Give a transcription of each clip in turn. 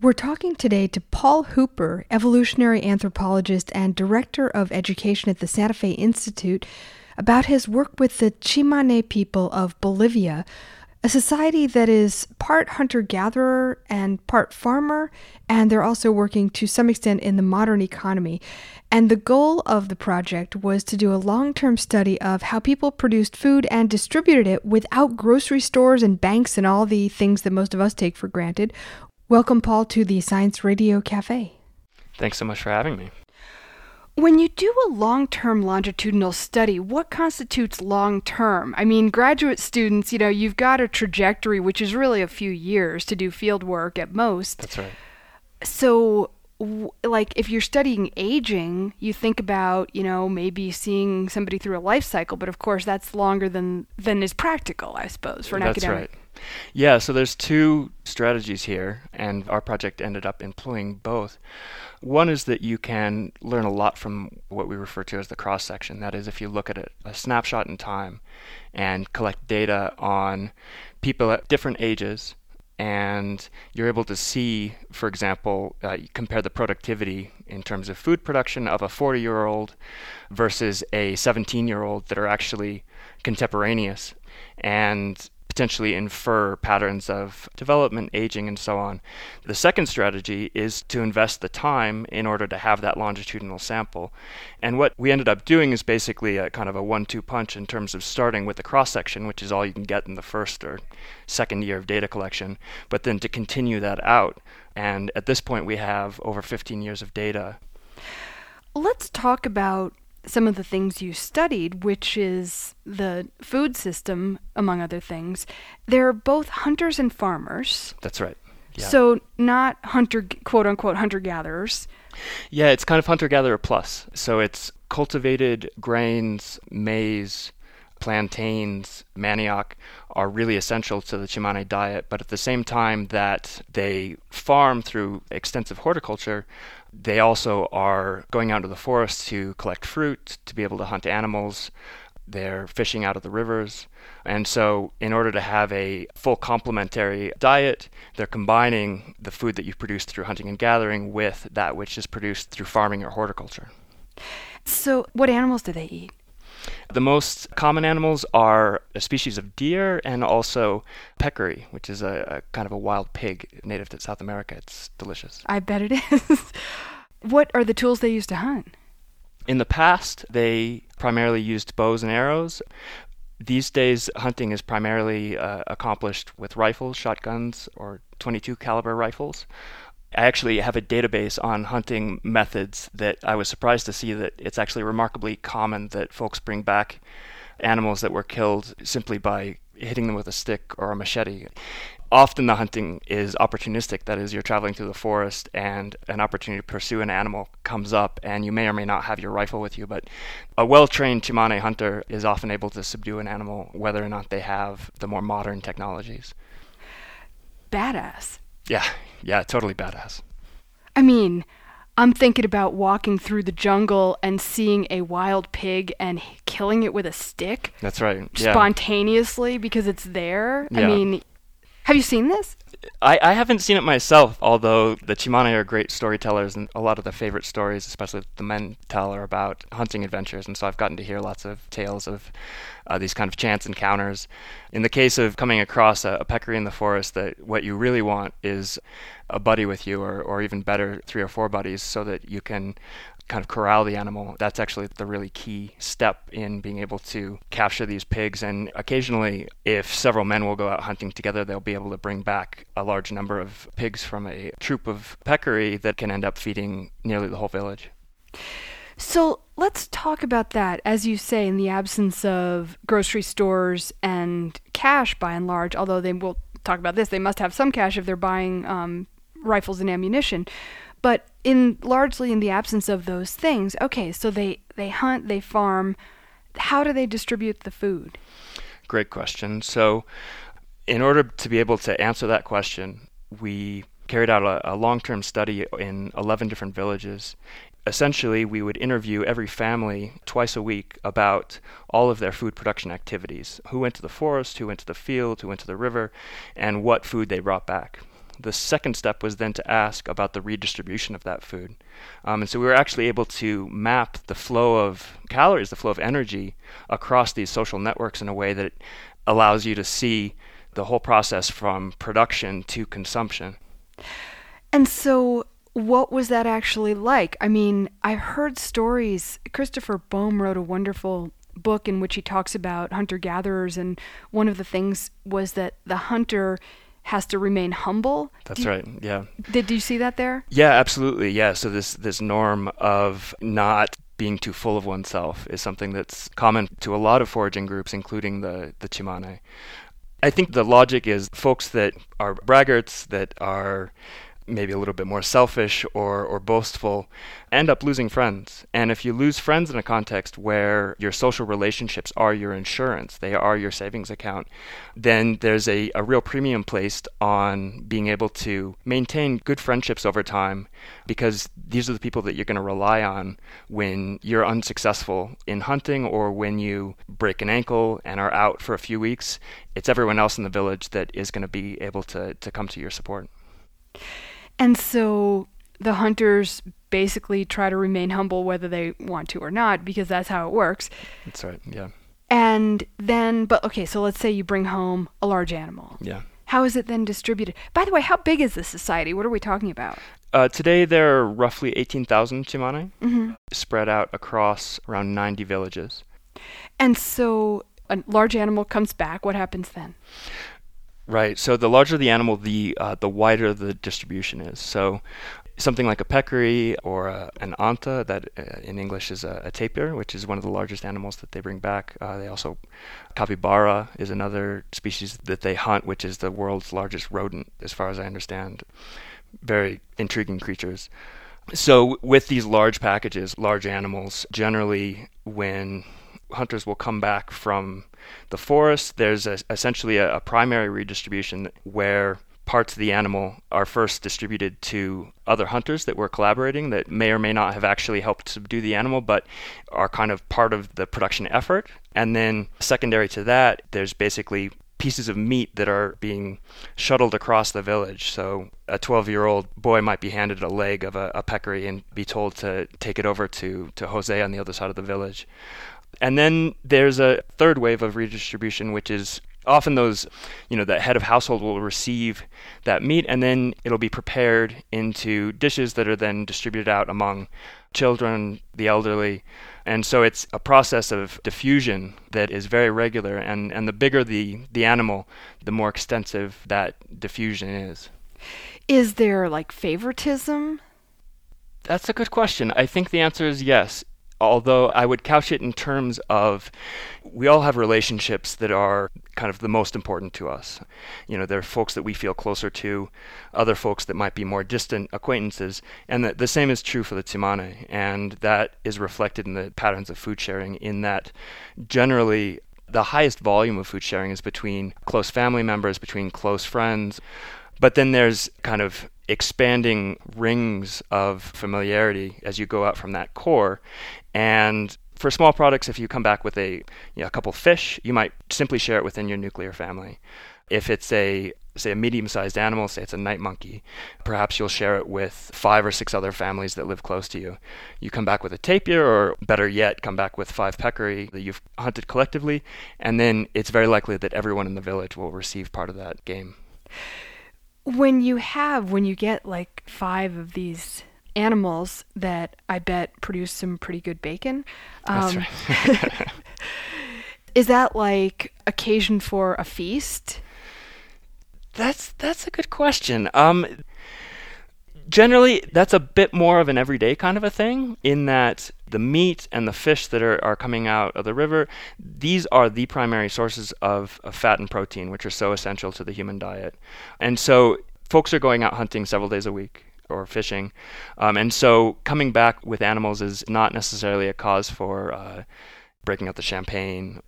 We're talking today to Paul Hooper, evolutionary anthropologist and director of education at the Santa Fe Institute, about his work with the Chimane people of Bolivia, a society that is part hunter gatherer and part farmer, and they're also working to some extent in the modern economy. And the goal of the project was to do a long term study of how people produced food and distributed it without grocery stores and banks and all the things that most of us take for granted, Welcome, Paul, to the Science Radio Cafe. Thanks so much for having me. When you do a long term longitudinal study, what constitutes long term? I mean, graduate students, you know, you've got a trajectory which is really a few years to do field work at most. That's right. So, like if you're studying aging, you think about, you know, maybe seeing somebody through a life cycle, but of course that's longer than than is practical, I suppose, for an that's academic. Right. Yeah, so there's two strategies here, and our project ended up employing both. One is that you can learn a lot from what we refer to as the cross section. That is, if you look at a, a snapshot in time and collect data on people at different ages and you're able to see, for example, uh, compare the productivity in terms of food production of a 40 year old versus a 17 year old that are actually contemporaneous. And potentially infer patterns of development, aging, and so on. The second strategy is to invest the time in order to have that longitudinal sample. And what we ended up doing is basically a kind of a one two punch in terms of starting with the cross section, which is all you can get in the first or second year of data collection, but then to continue that out. And at this point, we have over 15 years of data. Let's talk about some of the things you studied, which is the food system, among other things. They're both hunters and farmers. That's right. Yeah. So not hunter quote unquote hunter gatherers. Yeah, it's kind of hunter gatherer plus. So it's cultivated grains, maize, plantains, manioc are really essential to the Tsimane diet, but at the same time that they farm through extensive horticulture, they also are going out to the forest to collect fruit, to be able to hunt animals. They're fishing out of the rivers. And so, in order to have a full complementary diet, they're combining the food that you've produced through hunting and gathering with that which is produced through farming or horticulture. So, what animals do they eat? The most common animals are a species of deer and also peccary, which is a, a kind of a wild pig native to South America. It's delicious. I bet it is. what are the tools they use to hunt? In the past, they primarily used bows and arrows. These days, hunting is primarily uh, accomplished with rifles, shotguns, or 22 caliber rifles. I actually have a database on hunting methods that I was surprised to see that it's actually remarkably common that folks bring back animals that were killed simply by hitting them with a stick or a machete. Often the hunting is opportunistic, that is, you're traveling through the forest and an opportunity to pursue an animal comes up, and you may or may not have your rifle with you. But a well trained Tsimane hunter is often able to subdue an animal, whether or not they have the more modern technologies. Badass. Yeah, yeah, totally badass. I mean, I'm thinking about walking through the jungle and seeing a wild pig and killing it with a stick. That's right. Yeah. Spontaneously because it's there. Yeah. I mean, have you seen this? I, I haven't seen it myself, although the Tsimane are great storytellers, and a lot of the favorite stories, especially the men tell, are about hunting adventures. And so I've gotten to hear lots of tales of uh, these kind of chance encounters. In the case of coming across a, a peccary in the forest, that what you really want is a buddy with you, or, or even better, three or four buddies, so that you can kind of corral the animal. That's actually the really key step in being able to capture these pigs. And occasionally, if several men will go out hunting together, they'll be able to bring back a large number of pigs from a troop of peccary that can end up feeding nearly the whole village. So let's talk about that. As you say, in the absence of grocery stores and cash by and large, although they will talk about this, they must have some cash if they're buying um, rifles and ammunition. But in largely in the absence of those things, okay, so they, they hunt, they farm. How do they distribute the food? Great question. So, in order to be able to answer that question, we carried out a, a long term study in 11 different villages essentially we would interview every family twice a week about all of their food production activities who went to the forest who went to the field who went to the river and what food they brought back the second step was then to ask about the redistribution of that food. Um, and so we were actually able to map the flow of calories, the flow of energy across these social networks in a way that allows you to see the whole process from production to consumption. And so, what was that actually like? I mean, I heard stories. Christopher Boehm wrote a wonderful book in which he talks about hunter gatherers, and one of the things was that the hunter has to remain humble. That's right. Yeah. Did did you see that there? Yeah, absolutely. Yeah. So this this norm of not being too full of oneself is something that's common to a lot of foraging groups, including the the Tsimane. I think the logic is folks that are braggarts, that are maybe a little bit more selfish or, or boastful end up losing friends. And if you lose friends in a context where your social relationships are your insurance, they are your savings account, then there's a, a real premium placed on being able to maintain good friendships over time because these are the people that you're going to rely on when you're unsuccessful in hunting or when you break an ankle and are out for a few weeks. It's everyone else in the village that is going to be able to, to come to your support. And so the hunters basically try to remain humble whether they want to or not because that's how it works. That's right. Yeah. And then, but okay, so let's say you bring home a large animal. Yeah. How is it then distributed? By the way, how big is this society? What are we talking about? Uh, today there are roughly 18,000 Tsimane mm-hmm. spread out across around 90 villages. And so a large animal comes back. What happens then? Right. So the larger the animal, the uh, the wider the distribution is. So something like a peccary or a, an anta, that uh, in English is a, a, tapir, which is one of the largest animals that they bring back. Uh, they also capybara is another species that they hunt, which is the world's largest rodent, as far as I understand. Very intriguing creatures. So with these large packages, large animals, generally when hunters will come back from the forest, there's a, essentially a, a primary redistribution where parts of the animal are first distributed to other hunters that were collaborating that may or may not have actually helped subdue the animal but are kind of part of the production effort. And then, secondary to that, there's basically pieces of meat that are being shuttled across the village. So, a 12 year old boy might be handed a leg of a, a, peccary and be told to take it over to, to Jose on the other side of the village. And then there's a third wave of redistribution, which is often those, you know, the head of household will receive that meat and then it'll be prepared into dishes that are then distributed out among children, the elderly. And so it's a process of diffusion that is very regular. And, and the bigger the, the animal, the more extensive that diffusion is. Is there like favoritism? That's a good question. I think the answer is yes although I would couch it in terms of we all have relationships that are kind of the most important to us. You know, there are folks that we feel closer to, other folks that might be more distant acquaintances, and the, the same is true for the Tsimane, and that is reflected in the patterns of food sharing in that generally the highest volume of food sharing is between close family members, between close friends. But then there's kind of expanding rings of familiarity as you go out from that core. And for small products, if you come back with a, you know, a couple fish, you might simply share it within your nuclear family. If it's a say a medium-sized animal, say it's a night monkey, perhaps you'll share it with five or six other families that live close to you. You come back with a tapir, or better yet, come back with five peccary that you've hunted collectively, and then it's very likely that everyone in the village will receive part of that game. When you have, when you get like five of these animals that I bet produce some pretty good bacon. Um, That's right. is that like occasion for a feast? That's that's a good question. Um, generally, that's a bit more of an everyday kind of a thing. In that the meat and the fish that are, are coming out of the river, these are the primary sources of, of fat and protein, which are so essential to the human diet. And so, folks are going out hunting several days a week or fishing. Um, and so coming back with animals is not necessarily a cause for uh, breaking out the champagne.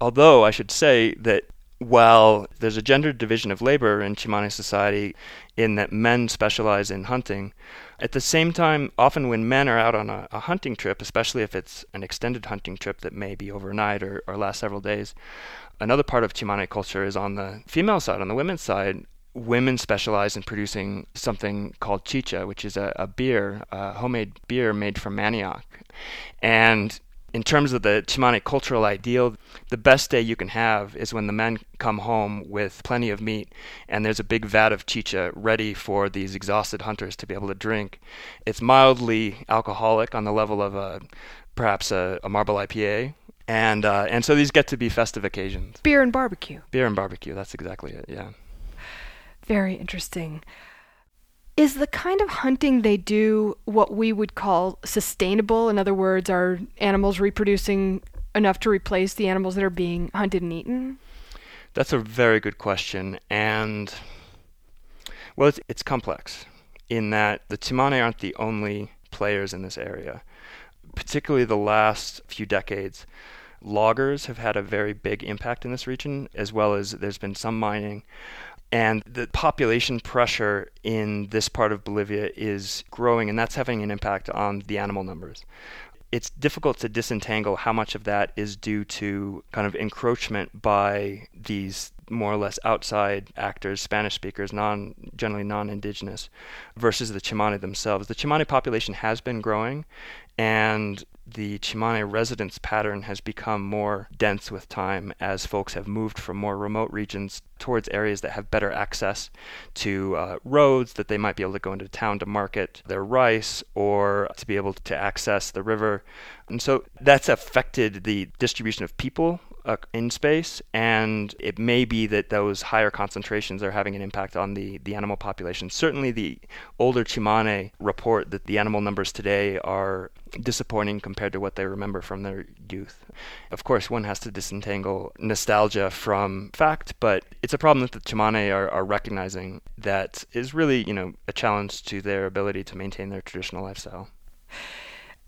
Although I should say that while there's a gender division of labor in Tsimane society in that men specialize in hunting, at the same time, often when men are out on a, a hunting trip, especially if it's an extended hunting trip that may be overnight or, or last several days, another part of Tsimane culture is on the female side, on the women's side, women specialize in producing something called chicha, which is a, a beer, a homemade beer made from manioc. And in terms of the Tsimane cultural ideal, the best day you can have is when the men come home with plenty of meat and there's a big vat of chicha ready for these exhausted hunters to be able to drink. It's mildly alcoholic on the level of a perhaps a, a marble IPA. And uh, and so these get to be festive occasions. Beer and barbecue. Beer and barbecue. That's exactly it. Yeah. Very interesting. Is the kind of hunting they do what we would call sustainable? In other words, are animals reproducing enough to replace the animals that are being hunted and eaten? That's a very good question. And, well, it's, it's complex in that the Tsimane aren't the only players in this area. Particularly the last few decades, loggers have had a very big impact in this region, as well as there's been some mining. And the population pressure in this part of Bolivia is growing, and that's having an impact on the animal numbers. It's difficult to disentangle how much of that is due to kind of encroachment by these more or less outside actors, Spanish speakers, non generally non-indigenous, versus the Tsimane themselves. The Tsimane population has been growing, and the Tsimane residence pattern has become more dense with time as folks have moved from more remote regions towards areas that have better access to uh, roads that they might be able to go into town to market their rice or to be able to access the river. And so that's affected the distribution of people uh, in space, and it may be that those higher concentrations are having an impact on the, the animal population. Certainly, the older Tsimane report that the animal numbers today are disappointing compared to what they remember from their youth. Of course, one has to disentangle nostalgia from fact, but it's a problem that the Tsimane are, are recognizing that is really, you know, a challenge to their ability to maintain their traditional lifestyle.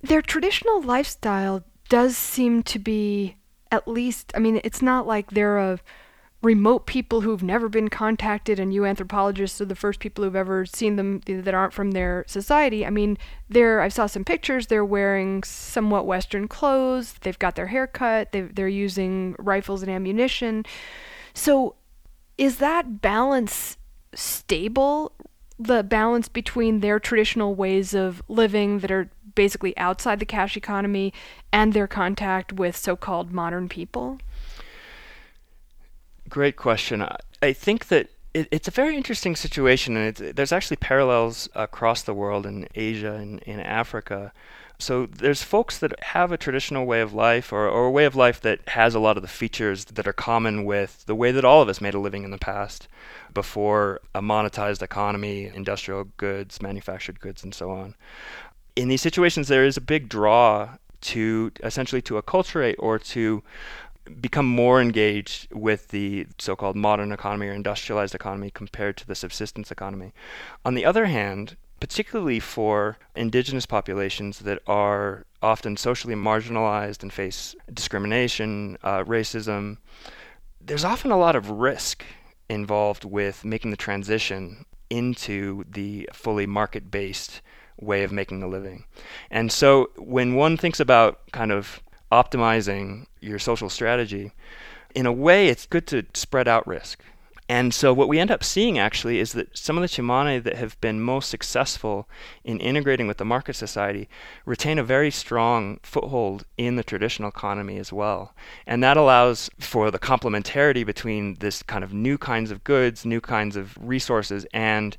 Their traditional lifestyle does seem to be at least, I mean, it's not like they're a remote people who've never been contacted and you anthropologists are the first people who've ever seen them that aren't from their society. I mean, they're I saw some pictures, they're wearing somewhat western clothes, they've got their hair cut, they they're using rifles and ammunition. So is that balance stable? The balance between their traditional ways of living that are basically outside the cash economy and their contact with so called modern people? Great question. I think that it, it's a very interesting situation, and there's actually parallels across the world in Asia and in Africa. So there's folks that have a traditional way of life or, or a way of life that has a lot of the features that are common with the way that all of us made a living in the past before a monetized economy, industrial goods, manufactured goods, and so on in these situations, there is a big draw to essentially to acculturate or to become more engaged with the so-called modern economy or industrialized economy compared to the subsistence economy. On the other hand, particularly for indigenous populations that are often socially marginalized and face discrimination, uh, racism, there's often a lot of risk involved with making the transition into the fully market based way of making a living. And so when one thinks about kind of optimizing your social strategy, in a way, it's good to spread out risk. And so what we end up seeing actually is that some of the Tsimane that have been most successful in integrating with the market society retain a very strong foothold in the traditional economy as well. And that allows for the complementarity between this kind of new kinds of goods, new kinds of resources, and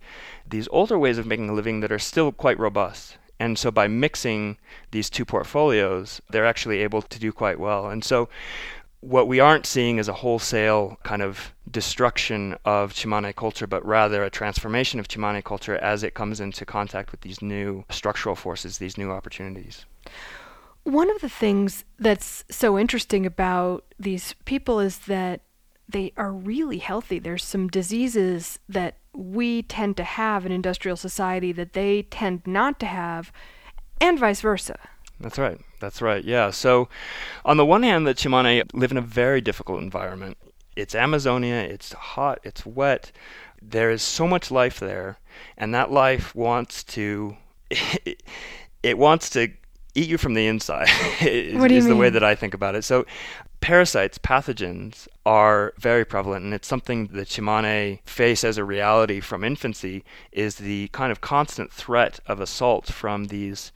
these older ways of making a living that are still quite robust. And so by mixing these two portfolios, they're actually able to do quite well. And so what we aren't seeing is a wholesale kind of destruction of Tsimane culture, but rather a transformation of Tsimane culture as it comes into contact with these new structural forces, these new opportunities. One of the things that's so interesting about these people is that they are really healthy. There's some diseases that we tend to have in industrial society that they tend not to have, and vice versa. That's right. That's right. Yeah. So, on the one hand, the Tsimane live in a very difficult environment. It's Amazonia. It's hot. It's wet. There is so much life there, and that life wants to. it wants to eat you from the inside. is, what do you is mean? the way that I think about it. So, parasites, pathogens, are very prevalent, and it's something the Tsimane face as a reality from infancy is the kind of constant threat of assault from these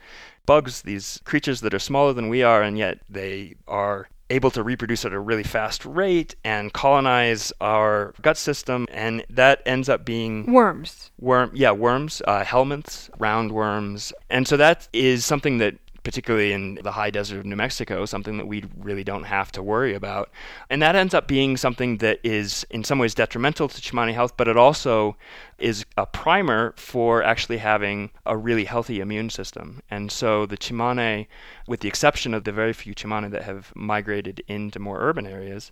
bugs, these creatures that are smaller than we are, and yet they are able to reproduce at a really fast rate and colonize our gut system, and that ends up being worms. Worm, yeah, worms, uh, helminths, roundworms, and so that is something that particularly in the high desert of New Mexico, something that we really don't have to worry about. And that ends up being something that is in some ways detrimental to Tsimane health, but it also is a primer for actually having a really healthy immune system. And so the Tsimane, with the exception of the very few Tsimane that have migrated into more urban areas,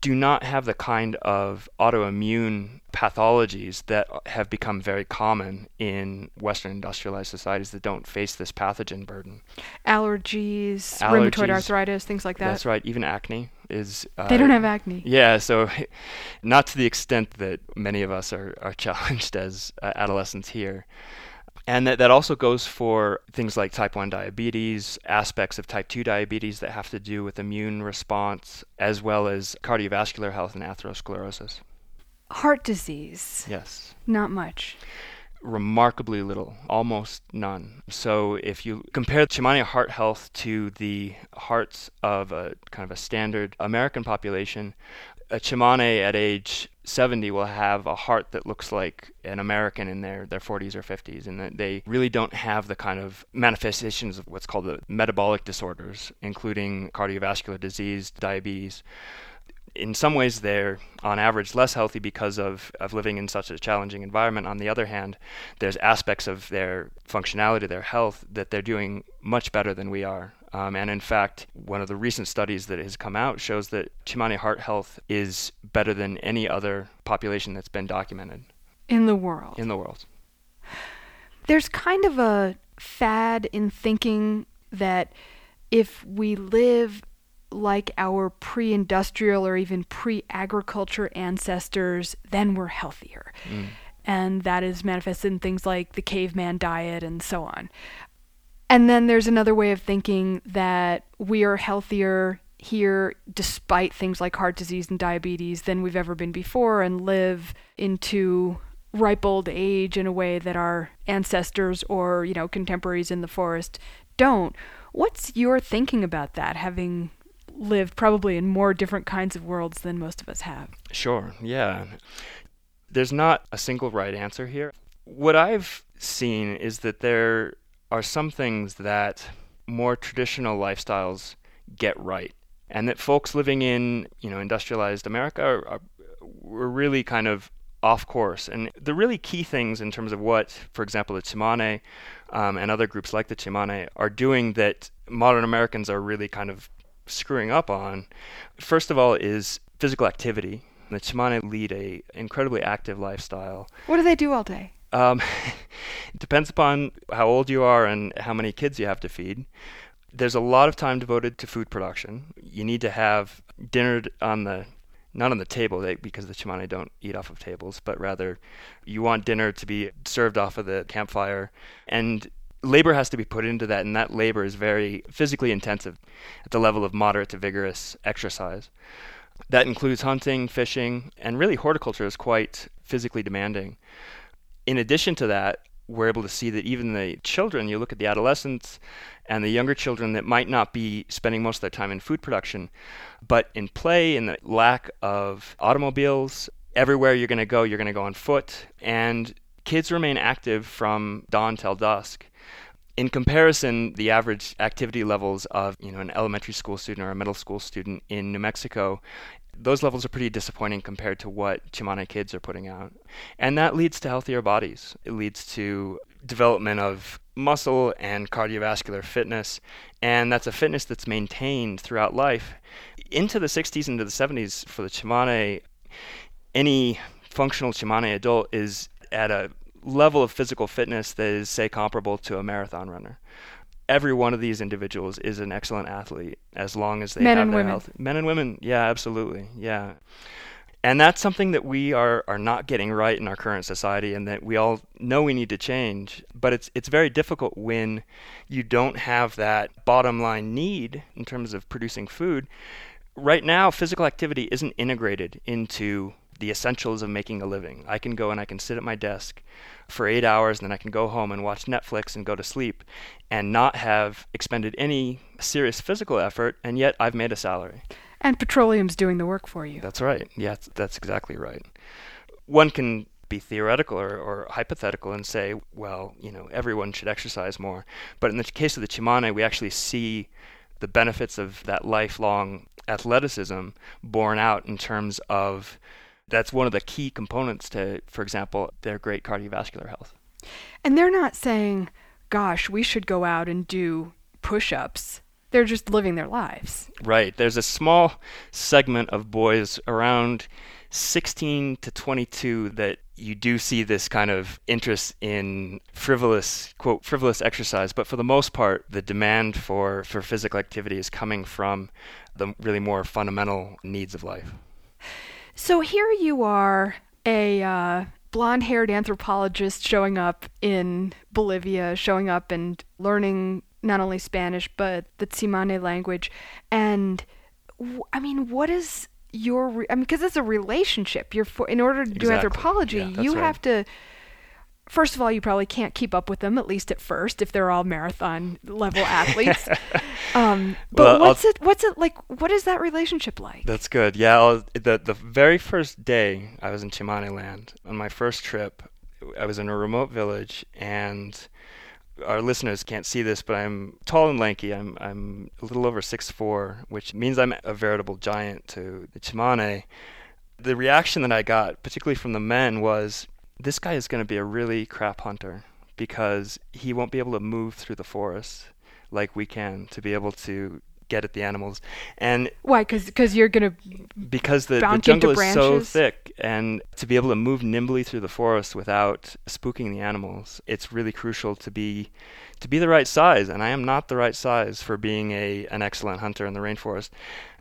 do not have the kind of autoimmune pathologies that have become very common in Western industrialized societies that don't face this pathogen burden. Allergies, Allergies rheumatoid arthritis, things like that. That's right. Even acne is. Uh, they don't have acne. Yeah, so not to the extent that many of us are, are challenged as uh, adolescents here. And that, that also goes for things like type 1 diabetes, aspects of type 2 diabetes that have to do with immune response, as well as cardiovascular health and atherosclerosis. Heart disease. Yes. Not much. Remarkably little, almost none. So if you compare Tsimane heart health to the hearts of a kind of a standard American population, a Tsimane at age 70 will have a heart that looks like an American in their, their 40s or 50s, and that they really don't have the kind of manifestations of what's called the metabolic disorders, including cardiovascular disease, diabetes. In some ways, they're on average less healthy because of, of living in such a challenging environment. On the other hand, there's aspects of their functionality, their health, that they're doing much better than we are. Um, and in fact, one of the recent studies that has come out shows that Tsimane heart health is better than any other population that's been documented in the world. In the world. There's kind of a fad in thinking that if we live like our pre industrial or even pre agriculture ancestors, then we're healthier. Mm. And that is manifested in things like the caveman diet and so on. And then there's another way of thinking that we are healthier here despite things like heart disease and diabetes than we've ever been before and live into ripe old age in a way that our ancestors or, you know, contemporaries in the forest don't. What's your thinking about that having lived probably in more different kinds of worlds than most of us have? Sure. Yeah. There's not a single right answer here. What I've seen is that there are some things that more traditional lifestyles get right, and that folks living in you know industrialized America are, are, are really kind of off course. And the really key things in terms of what, for example, the Tsimane um, and other groups like the Tsimane are doing that modern Americans are really kind of screwing up on, first of all, is physical activity. The Tsimane lead a incredibly active lifestyle. What do they do all day? Um, it depends upon how old you are and how many kids you have to feed. There's a lot of time devoted to food production. You need to have dinner on the not on the table because the Tsimane don't eat off of tables, but rather you want dinner to be served off of the campfire. And labor has to be put into that, and that labor is very physically intensive at the level of moderate to vigorous exercise. That includes hunting, fishing, and really horticulture is quite physically demanding in addition to that, we're able to see that even the children, you look at the adolescents and the younger children that might not be spending most of their time in food production, but in play, in the lack of automobiles, everywhere you're going to go, you're going to go on foot. And kids remain active from dawn till dusk. In comparison, the average activity levels of you know an elementary school student or a middle school student in New Mexico those levels are pretty disappointing compared to what Tsimane kids are putting out. And that leads to healthier bodies. It leads to development of muscle and cardiovascular fitness. And that's a fitness that's maintained throughout life. Into the 60s, into the 70s, for the Tsimane, any functional Tsimane adult is at a level of physical fitness that is, say, comparable to a marathon runner every one of these individuals is an excellent athlete as long as they men have and their women. health. Men and women, yeah, absolutely, yeah. And that's something that we are, are not getting right in our current society, and that we all know we need to change. But it's it's very difficult when you don't have that bottom line need in terms of producing food, right now, physical activity isn't integrated into the essentials of making a living. I can go and I can sit at my desk for eight hours, and then I can go home and watch Netflix and go to sleep and not have expended any serious physical effort, and yet I've made a salary. And petroleum's doing the work for you. That's right. Yeah, that's exactly right. One can be theoretical or, or, hypothetical and say, well, you know, everyone should exercise more. But in the case of the Tsimane, we actually see the benefits of that lifelong athleticism borne out in terms of that's one of the key components to, for example, their great cardiovascular health. And they're not saying, gosh, we should go out and do push ups. They're just living their lives. Right. There's a small segment of boys around 16 to 22 that you do see this kind of interest in frivolous quote frivolous exercise but for the most part the demand for for physical activity is coming from the really more fundamental needs of life so here you are a uh, blonde-haired anthropologist showing up in bolivia showing up and learning not only spanish but the tsimane language and I mean, what is your re- I mean because it's a relationship. You're for in order to do exactly. anthropology, yeah, you right. have to first of all, you probably can't keep up with them at least at first if they're all marathon level athletes. um, but well, what's I'll, it? What's it like? What is that relationship like? That's good. Yeah, I'll, the the very first day I was in Tsimane land on my first trip, I was in a remote village and our listeners can't see this, but I'm tall and lanky. I'm I'm a little over six four, which means I'm a veritable giant to the Tsimane. The reaction that I got, particularly from the men, was this guy is going to be a really crap hunter because he won't be able to move through the forest like we can to be able to get at the animals. And why? Because because you're gonna because the, the jungle is so thick, and to be able to move nimbly through the forest without spooking the animals, it's really crucial to be to be the right size. And I am not the right size for being a an excellent hunter in the rainforest.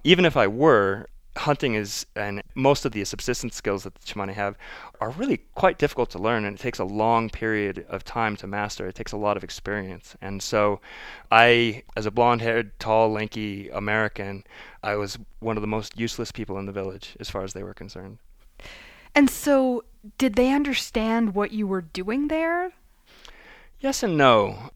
Even if I were, hunting is and most of the subsistence skills that the Tsimane have are really quite difficult to learn and it takes a long period of time to master. It takes a lot of experience. And so i as a blonde-haired tall lanky american i was one of the most useless people in the village as far as they were concerned. And so did they understand what you were doing there? Yes and no.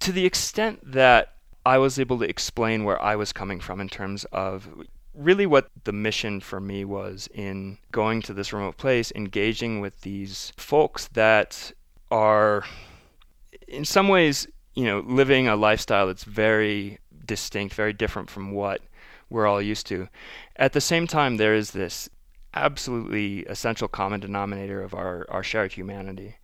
To the extent that I was able to explain where I was coming from in terms of really what the mission for me was in going to this remote place, engaging with these folks that are, in some ways, you know, living a lifestyle that's very distinct, very different from what we're all used to. At the same time, there is this absolutely essential common denominator of our, our shared humanity.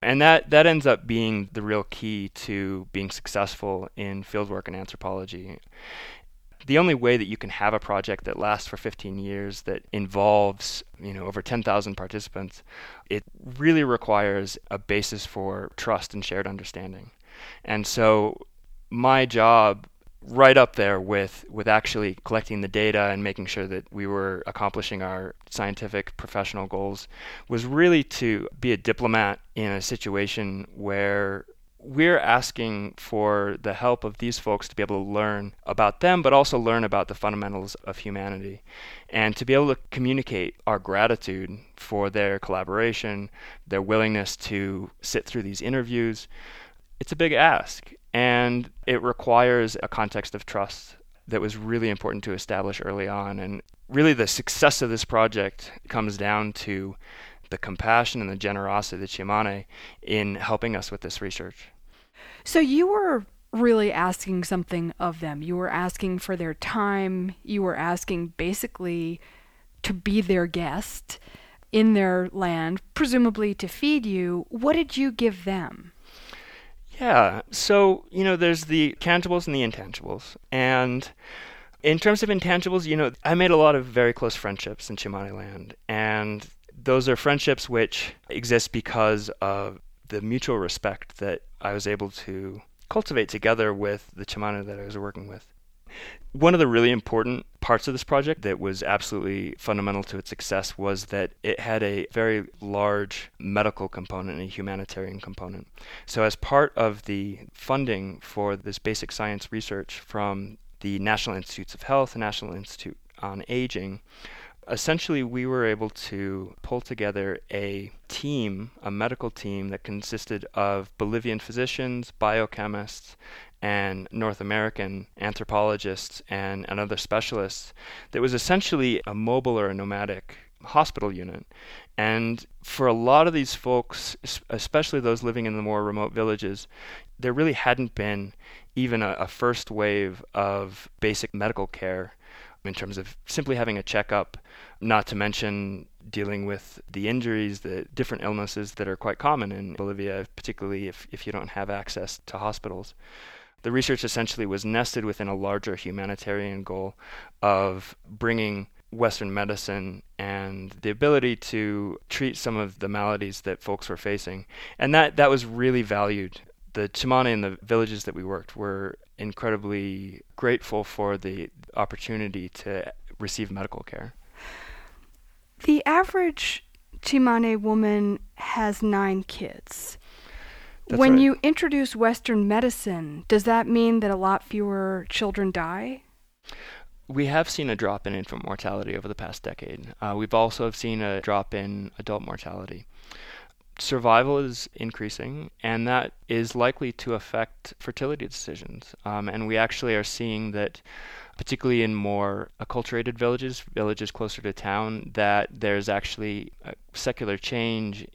And that, that ends up being the real key to being successful in fieldwork and anthropology the only way that you can have a project that lasts for 15 years that involves you know over 10,000 participants it really requires a basis for trust and shared understanding. And so my job right up there with with actually collecting the data and making sure that we were accomplishing our scientific professional goals was really to be a diplomat in a situation where we're asking for the help of these folks to be able to learn about them, but also learn about the fundamentals of humanity and to be able to communicate our gratitude for their collaboration, their willingness to sit through these interviews. It's a big ask, and it requires a context of trust that was really important to establish early on. And really, the success of this project comes down to the compassion and the generosity of the Tsimane in helping us with this research. So you were really asking something of them. You were asking for their time. You were asking basically to be their guest in their land, presumably to feed you. What did you give them? Yeah, so, you know, there's the tangibles and the intangibles. And in terms of intangibles, you know, I made a lot of very close friendships in Tsimane land. And those are friendships which exist because of the mutual respect that I was able to cultivate together with the Tsimane that I was working with. One of the really important parts of this project that was absolutely fundamental to its success was that it had a very large medical component and a humanitarian component. So, as part of the funding for this basic science research from the National Institutes of Health, National Institute on Aging, essentially we were able to pull together a team, a medical team that consisted of Bolivian physicians, biochemists, and North American anthropologists and, and other specialists that was essentially a mobile or a nomadic hospital unit. And for a lot of these folks, especially those living in the more remote villages, there really hadn't been even a, a first wave of basic medical care in terms of simply having a checkup, not to mention dealing with the injuries, the different illnesses that are quite common in Bolivia, particularly if, if you don't have access to hospitals. The research essentially was nested within a larger humanitarian goal of bringing Western medicine and the ability to treat some of the maladies that folks were facing. And that, that was really valued. The Tsimane and the villages that we worked were incredibly grateful for the opportunity to receive medical care. The average Tsimane woman has nine kids. That's when right. you introduce Western medicine, does that mean that a lot fewer children die? We have seen a drop in infant mortality over the past decade. Uh, we've also seen a drop in adult mortality. Survival is increasing, and that is likely to affect fertility decisions. Um, and we actually are seeing that, particularly in more acculturated villages, villages closer to town, that there's actually a secular change,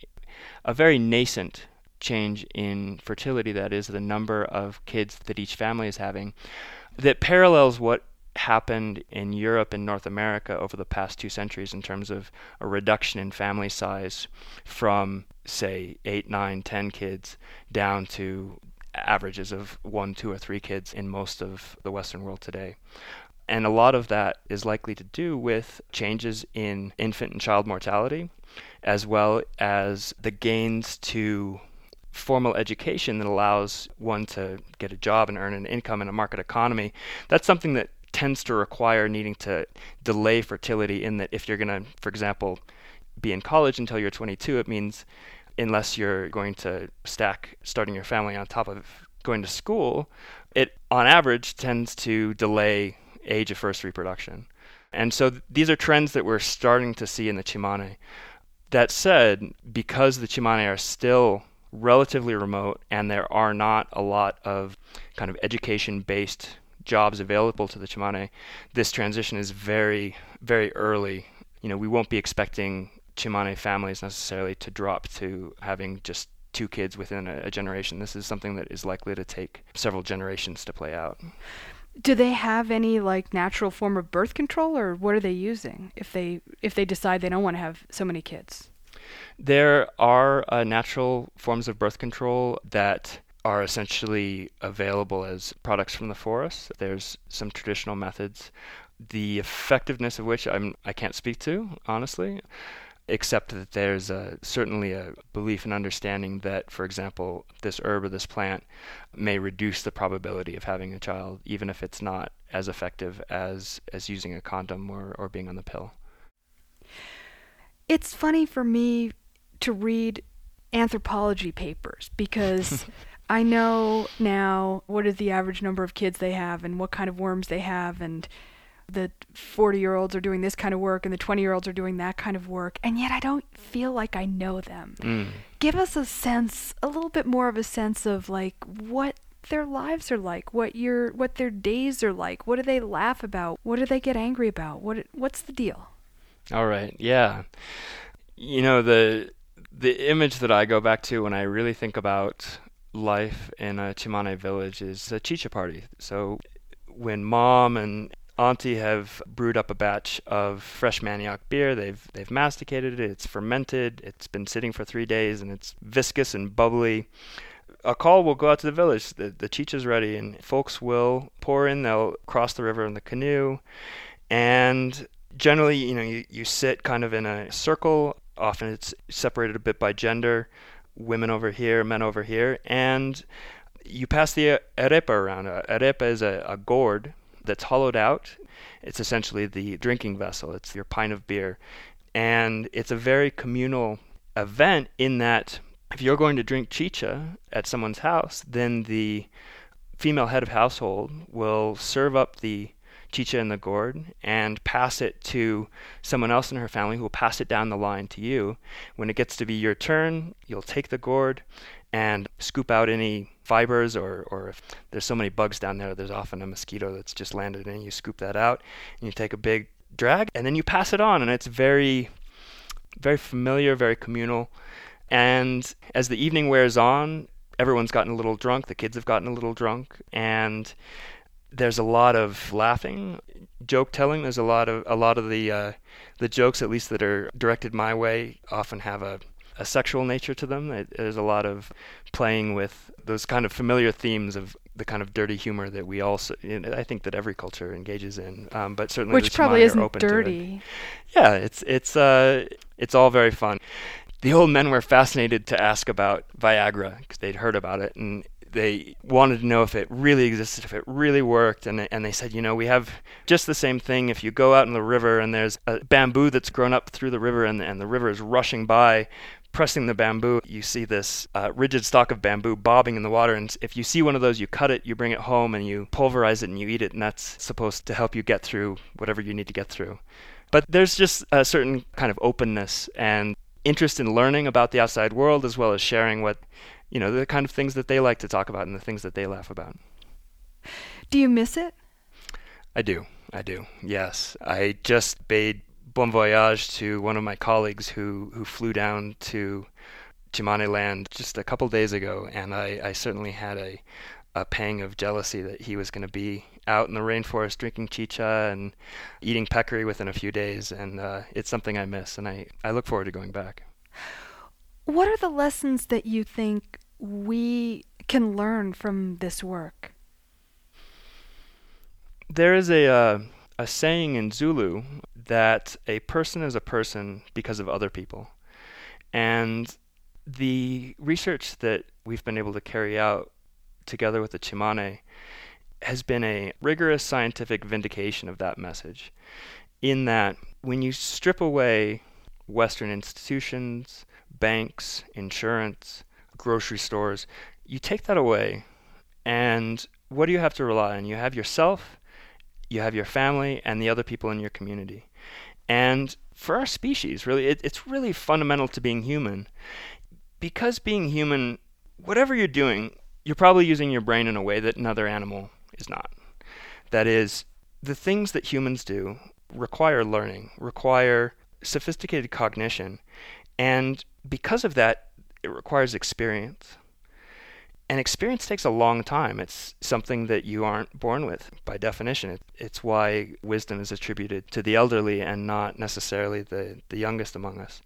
a very nascent change in fertility, that is, the number of kids that each family is having, that parallels what happened in Europe and North America over the past two centuries in terms of a reduction in family size from, say, eight, nine, ten kids down to averages of one, two, or three kids in most of the Western world today. And a lot of that is likely to do with changes in infant and child mortality, as well as the gains to formal education that allows one to get a job and earn an income in a market economy. That's something that tends to require needing to delay fertility in that if you're going to, for example, be in college until you're 22, it means unless you're going to stack starting your family on top of going to school, it on average tends to delay age of first reproduction. And so th- these are trends that we're starting to see in the Chimane. That said, because the Chimane are still relatively remote and there are not a lot of kind of education based jobs available to the Chimane, this transition is very, very early. You know, we won't be expecting Chimane families necessarily to drop to having just two kids within a, a generation. This is something that is likely to take several generations to play out. Do they have any like natural form of birth control or what are they using if they if they decide they don't want to have so many kids? There are uh, natural forms of birth control that are essentially available as products from the forest. There's some traditional methods, the effectiveness of which I'm I can't speak to honestly, except that there's a, certainly a belief and understanding that, for example, this herb or this plant may reduce the probability of having a child, even if it's not as effective as as using a condom or, or being on the pill. It's funny for me to read anthropology papers because I know now what is the average number of kids they have and what kind of worms they have and the 40 year olds are doing this kind of work and the 20 year olds are doing that kind of work and yet I don't feel like I know them. Mm. Give us a sense, a little bit more of a sense of like what their lives are like, what your what their days are like, what do they laugh about, what do they get angry about, what what's the deal? All right. Yeah. You know the the image that I go back to when I really think about life in a Tsimane village is a chicha party. So when mom and auntie have brewed up a batch of fresh manioc beer, they've they've masticated it, it's fermented, it's been sitting for 3 days and it's viscous and bubbly. A call will go out to the village. The the chicha's ready and folks will pour in, they'll cross the river in the canoe and generally, you know, you, you sit kind of in a circle. Often it's separated a bit by gender women over here, men over here, and you pass the arepa around. Arepa is a, a gourd that's hollowed out. It's essentially the drinking vessel. It's your pint of beer, and it's a very communal event in that if you're going to drink chicha at someone's house, then the female head of household will serve up the chicha in the gourd and pass it to someone else in her family who will pass it down the line to you. When it gets to be your turn, you'll take the gourd and scoop out any fibers or, or if there's so many bugs down there, there's often a mosquito that's just landed in. You scoop that out and you take a big drag and then you pass it on and it's very very familiar, very communal. And as the evening wears on, everyone's gotten a little drunk, the kids have gotten a little drunk, and there's a lot of laughing, joke telling. There's a lot of a lot of the uh, the jokes, at least that are directed my way, often have a a sexual nature to them. It, there's a lot of playing with those kind of familiar themes of the kind of dirty humor that we also, I think that every culture engages in, um, but certainly which probably isn't dirty. Yeah, it's it's uh it's all very fun. The old men were fascinated to ask about Viagra because they'd heard about it and they wanted to know if it really existed, if it really worked, and and they said, you know, we have just the same thing. If you go out in the river and there's a bamboo that's grown up through the river and and the river is rushing by, pressing the bamboo, you see this uh, rigid stalk of bamboo bobbing in the water. And if you see one of those, you cut it, you bring it home, and you pulverize it and you eat it. And that's supposed to help you get through whatever you need to get through. But there's just a certain kind of openness and interest in learning about the outside world as well as sharing what, you know, the kind of things that they like to talk about and the things that they laugh about. Do you miss it? I do. I do. Yes. I just bade bon voyage to one of my colleagues who, who flew down to Tsimane land just a couple days ago, and I, I certainly had a, a pang of jealousy that he was going to be out in the rainforest drinking chicha and eating peccary within a few days, and uh, it's something I miss, and I, I look forward to going back. What are the lessons that you think we can learn from this work? There is a uh, a saying in Zulu that a person is a person because of other people. And the research that we've been able to carry out together with the Tsimane has been a rigorous scientific vindication of that message. In that, when you strip away Western institutions, banks, insurance, grocery stores, you take that away, and what do you have to rely on? You have yourself you have your family and the other people in your community. And for our species, really, it, it's really fundamental to being human. Because being human, whatever you're doing, you're probably using your brain in a way that another animal is not. That is, the things that humans do require learning, require sophisticated cognition, and because of that, it requires experience. And experience takes a long time. It's something that you aren't born with by definition. it's why wisdom is attributed to the elderly and not necessarily the, the youngest among us.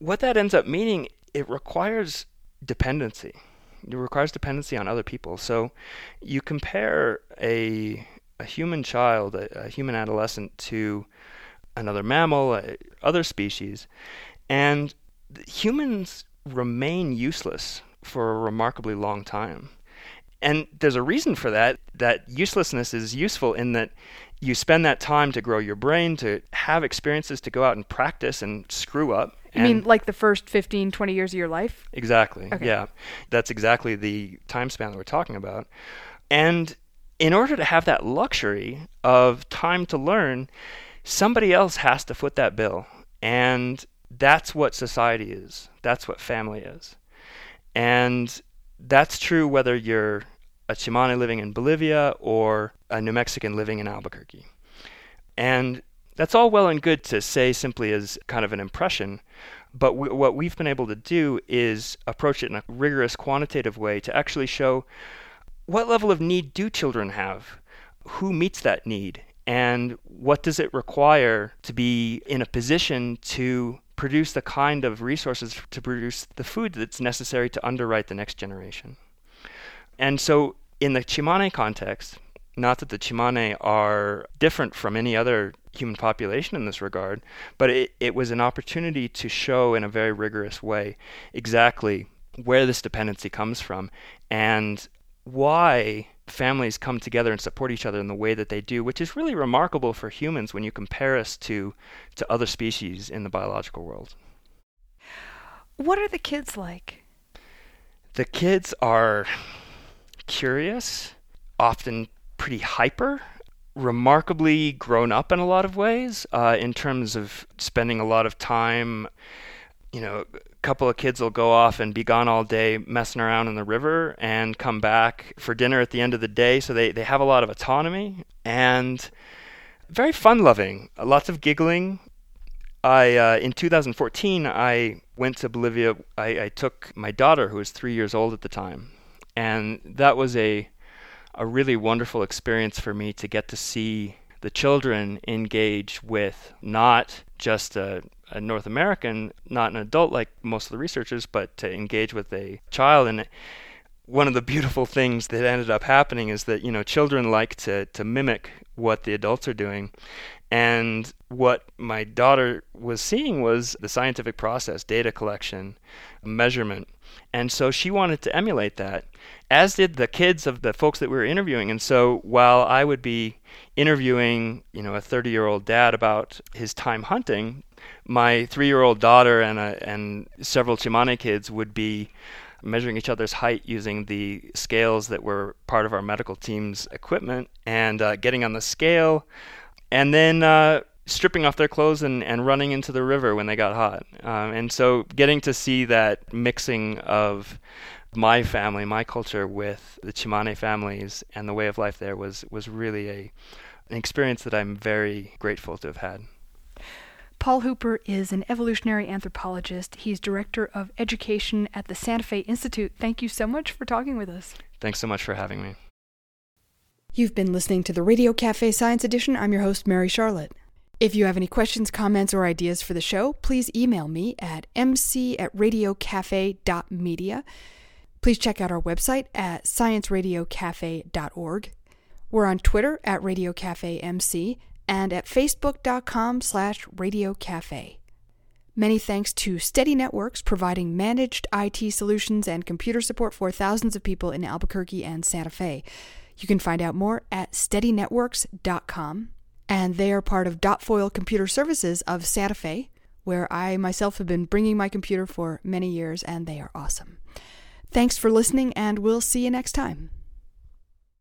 What that ends up meaning, it requires dependency. It requires dependency on other people. So you compare a, a human child, a, a human adolescent, to another mammal, uh, other species, and humans remain useless for a remarkably long time. And there's a reason for that. That uselessness is useful in that you spend that time to grow your brain, to have experiences, to go out and practice and screw up. You mean like the first 15, 20 years of your life? Exactly. Okay. Yeah. That's exactly the time span that we're talking about. And in order to have that luxury of time to learn, somebody else has to foot that bill. And that's what society is. That's what family is. And that's true whether you're a Tsimane living in Bolivia or a New Mexican living in Albuquerque. And that's all well and good to say simply as kind of an impression, but what we've been able to do is approach it in a rigorous quantitative way to actually show what level of need do children have? Who meets that need? And what does it require to be in a position to produce the kind of resources to produce the food that's necessary to underwrite the next generation. And so, in the Tsimane context, not that the Tsimane are different from any other human population in this regard, but it, it was an opportunity to show in a very rigorous way exactly where this dependency comes from and why families come together and support each other in the way that they do, which is really remarkable for humans when you compare us to, to other species in the biological world. What are the kids like? The kids are curious, often pretty hyper, remarkably grown up in a lot of ways uh, in terms of spending a lot of time. You know, couple of kids will go off and be gone all day messing around in the river and come back for dinner at the end of the day. So they, they have a lot of autonomy and very fun loving, lots of giggling. I uh, in 2014 I went to Bolivia. I, I took my daughter, who was three years old at the time, and that was a a really wonderful experience for me to get to see the children engage with not just a, a, North American, not an adult like most of the researchers, but to engage with a child. And one of the beautiful things that ended up happening is that you know children like to to mimic what the adults are doing. And what my daughter was seeing was the scientific process, data collection, measurement. And so she wanted to emulate that, as did the kids of the folks that we were interviewing. And so while I would be interviewing, you know, a 30-year-old dad about his time hunting, my three-year-old daughter and a, and several Tsimane kids would be measuring each other's height using the scales that were part of our medical team's equipment and uh, getting on the scale and then uh, stripping off their clothes and, and running into the river when they got hot. Um, and so getting to see that mixing of my family, my culture with the Tsimane families and the way of life there was, was really a, an experience that I'm very grateful to have had. Paul Hooper is an evolutionary anthropologist. He's director of education at the Santa Fe Institute. Thank you so much for talking with us. Thanks so much for having me. You've been listening to the Radio Cafe Science Edition. I'm your host, Mary Charlotte. If you have any questions, comments, or ideas for the show, please email me at mc at radiocafe.media. Please check out our website at scienceradiocafe.org. We're on Twitter at RadioCafeMC and at facebook.com slash radiocafe. Many thanks to Steady Networks providing managed IT solutions and computer support for thousands of people in Albuquerque and Santa Fe. You can find out more at steadynetworks.com. And they are part of Dotfoil Computer Services of Santa Fe, where I myself have been bringing my computer for many years, and they are awesome. Thanks for listening, and we'll see you next time.